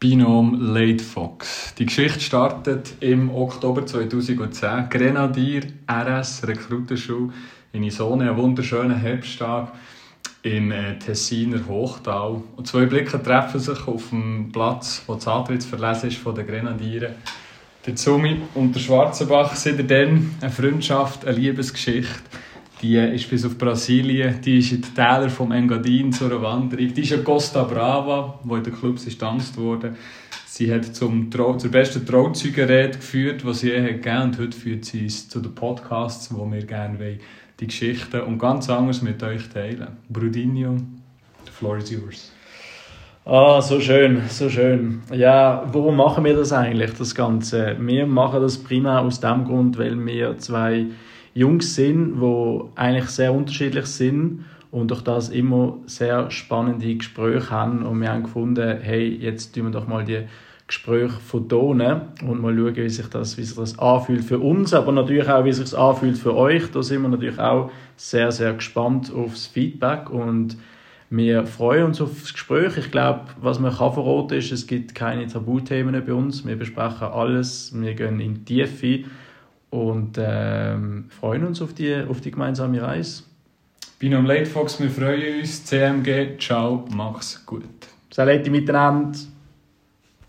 Binom Late Fox. Die Geschichte startet im Oktober 2010. Grenadier RS Rekrutenschule in Isone, ein wunderschöner Herbsttag im äh, Tessiner Hochtal. Und zwei Blicke treffen sich auf dem Platz, wo das Antrittsverlesen ist von den Grenadieren. Der Zumi und der Schwarzenbach sind dann eine Freundschaft, eine Liebesgeschichte. Die ist bis auf Brasilien, die ist in den Tälern vom Engadin zu einer Wanderung. Die ist eine Costa Brava, wo in den Clubs gestanzt wurde. Sie hat zum zur besten Trauzeugenrede geführt, was sie je gegeben und heute führt sie es zu den Podcasts, wo wir gerne wollen, die Geschichten und ganz anders mit euch teilen. Brudinho, the floor is yours. Ah, so schön, so schön. Ja, warum machen wir das eigentlich, das Ganze? Wir machen das prima aus dem Grund, weil wir zwei Jungs sind, die eigentlich sehr unterschiedlich sind und durch das immer sehr spannende Gespräche haben. Und wir haben gefunden, hey, jetzt tun wir doch mal die Gespräche vertonen und mal schauen, wie sich das, wie sich das anfühlt für uns, aber natürlich auch, wie sich das anfühlt für euch. Da sind wir natürlich auch sehr, sehr gespannt aufs Feedback und wir freuen uns auf das Gespräch. Ich glaube, was man kann verraten ist, es gibt keine Tabuthemen bei uns. Wir besprechen alles, wir gehen in die Tiefe und ähm, freuen uns auf die, auf die gemeinsame Reise. Bin am Late Fox, wir freuen uns. CMG, ciao, mach's gut. Salete miteinander.